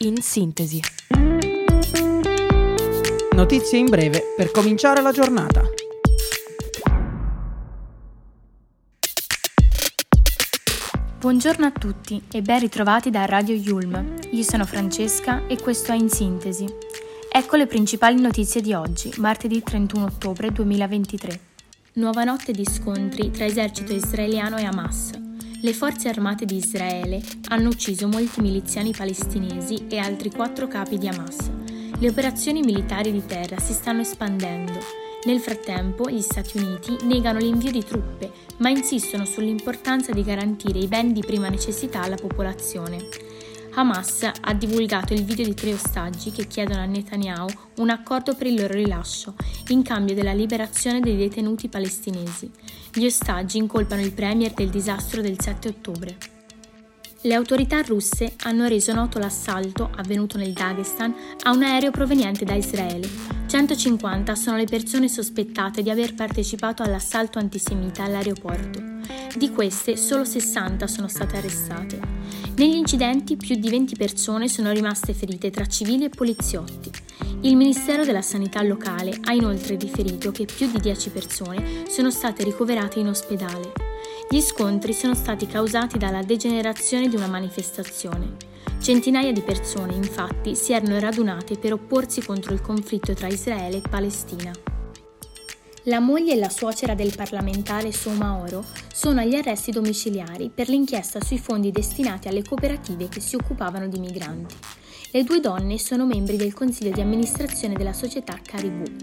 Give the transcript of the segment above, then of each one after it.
In sintesi. Notizie in breve per cominciare la giornata. Buongiorno a tutti e ben ritrovati da Radio Yulm. Io sono Francesca e questo è In Sintesi. Ecco le principali notizie di oggi, martedì 31 ottobre 2023. Nuova notte di scontri tra esercito israeliano e Hamas. Le forze armate di Israele hanno ucciso molti miliziani palestinesi e altri quattro capi di Hamas. Le operazioni militari di terra si stanno espandendo. Nel frattempo, gli Stati Uniti negano l'invio di truppe, ma insistono sull'importanza di garantire i beni di prima necessità alla popolazione. Hamas ha divulgato il video di tre ostaggi che chiedono a Netanyahu un accordo per il loro rilascio, in cambio della liberazione dei detenuti palestinesi. Gli ostaggi incolpano il premier del disastro del 7 ottobre. Le autorità russe hanno reso noto l'assalto, avvenuto nel Dagestan, a un aereo proveniente da Israele. 150 sono le persone sospettate di aver partecipato all'assalto antisemita all'aeroporto. Di queste, solo 60 sono state arrestate. Negli incidenti più di 20 persone sono rimaste ferite tra civili e poliziotti. Il Ministero della Sanità locale ha inoltre riferito che più di 10 persone sono state ricoverate in ospedale. Gli scontri sono stati causati dalla degenerazione di una manifestazione. Centinaia di persone, infatti, si erano radunate per opporsi contro il conflitto tra Israele e Palestina. La moglie e la suocera del parlamentare Soma Oro sono agli arresti domiciliari per l'inchiesta sui fondi destinati alle cooperative che si occupavano di migranti. Le due donne sono membri del consiglio di amministrazione della società Caribou.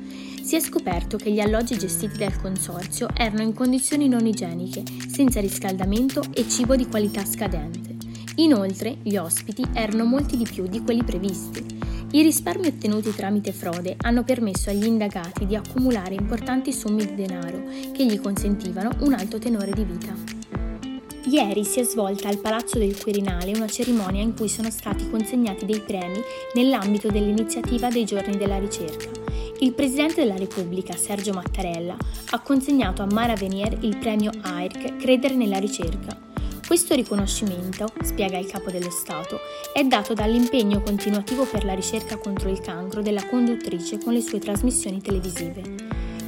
Si è scoperto che gli alloggi gestiti dal consorzio erano in condizioni non igieniche, senza riscaldamento e cibo di qualità scadente. Inoltre, gli ospiti erano molti di più di quelli previsti. I risparmi ottenuti tramite frode hanno permesso agli indagati di accumulare importanti somme di denaro che gli consentivano un alto tenore di vita. Ieri si è svolta al Palazzo del Quirinale una cerimonia in cui sono stati consegnati dei premi nell'ambito dell'iniziativa dei giorni della ricerca. Il Presidente della Repubblica, Sergio Mattarella, ha consegnato a Mara Venier il premio AIRC Credere nella ricerca, questo riconoscimento, spiega il capo dello Stato, è dato dall'impegno continuativo per la ricerca contro il cancro della conduttrice con le sue trasmissioni televisive.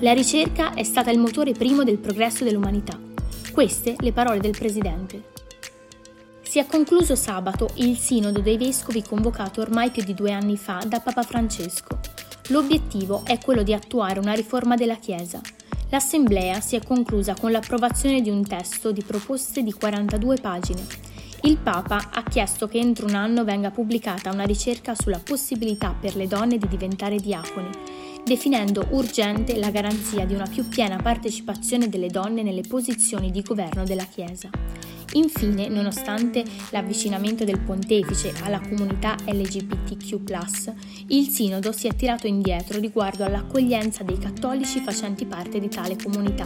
La ricerca è stata il motore primo del progresso dell'umanità. Queste le parole del Presidente. Si è concluso sabato il Sinodo dei Vescovi convocato ormai più di due anni fa da Papa Francesco. L'obiettivo è quello di attuare una riforma della Chiesa, L'assemblea si è conclusa con l'approvazione di un testo di proposte di 42 pagine. Il Papa ha chiesto che entro un anno venga pubblicata una ricerca sulla possibilità per le donne di diventare diaconi, definendo urgente la garanzia di una più piena partecipazione delle donne nelle posizioni di governo della Chiesa. Infine, nonostante l'avvicinamento del pontefice alla comunità LGBTQ, il Sinodo si è tirato indietro riguardo all'accoglienza dei cattolici facenti parte di tale comunità.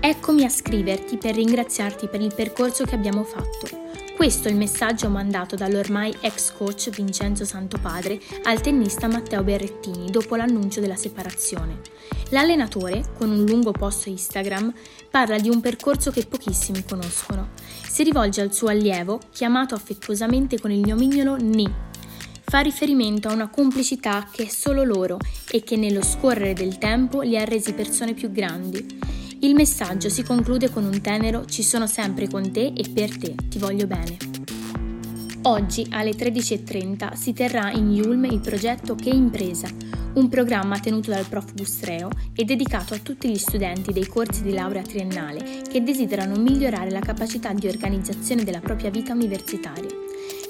Eccomi a scriverti per ringraziarti per il percorso che abbiamo fatto. Questo è il messaggio mandato dall'ormai ex coach Vincenzo Santopadre al tennista Matteo Berrettini dopo l'annuncio della separazione. L'allenatore, con un lungo post Instagram, parla di un percorso che pochissimi conoscono. Si rivolge al suo allievo, chiamato affettuosamente con il nomignolo Ni. Fa riferimento a una complicità che è solo loro e che nello scorrere del tempo li ha resi persone più grandi. Il messaggio si conclude con un tenero Ci sono sempre con te e per te, ti voglio bene. Oggi alle 13.30 si terrà in Yulm il progetto Che Impresa, un programma tenuto dal prof Bustreo e dedicato a tutti gli studenti dei corsi di laurea triennale che desiderano migliorare la capacità di organizzazione della propria vita universitaria.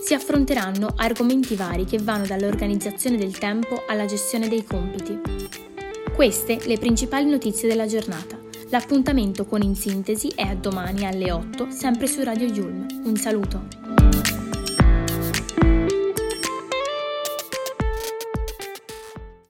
Si affronteranno argomenti vari che vanno dall'organizzazione del tempo alla gestione dei compiti. Queste le principali notizie della giornata. L'appuntamento con In Sintesi è a domani alle 8, sempre su Radio Yulm. Un saluto!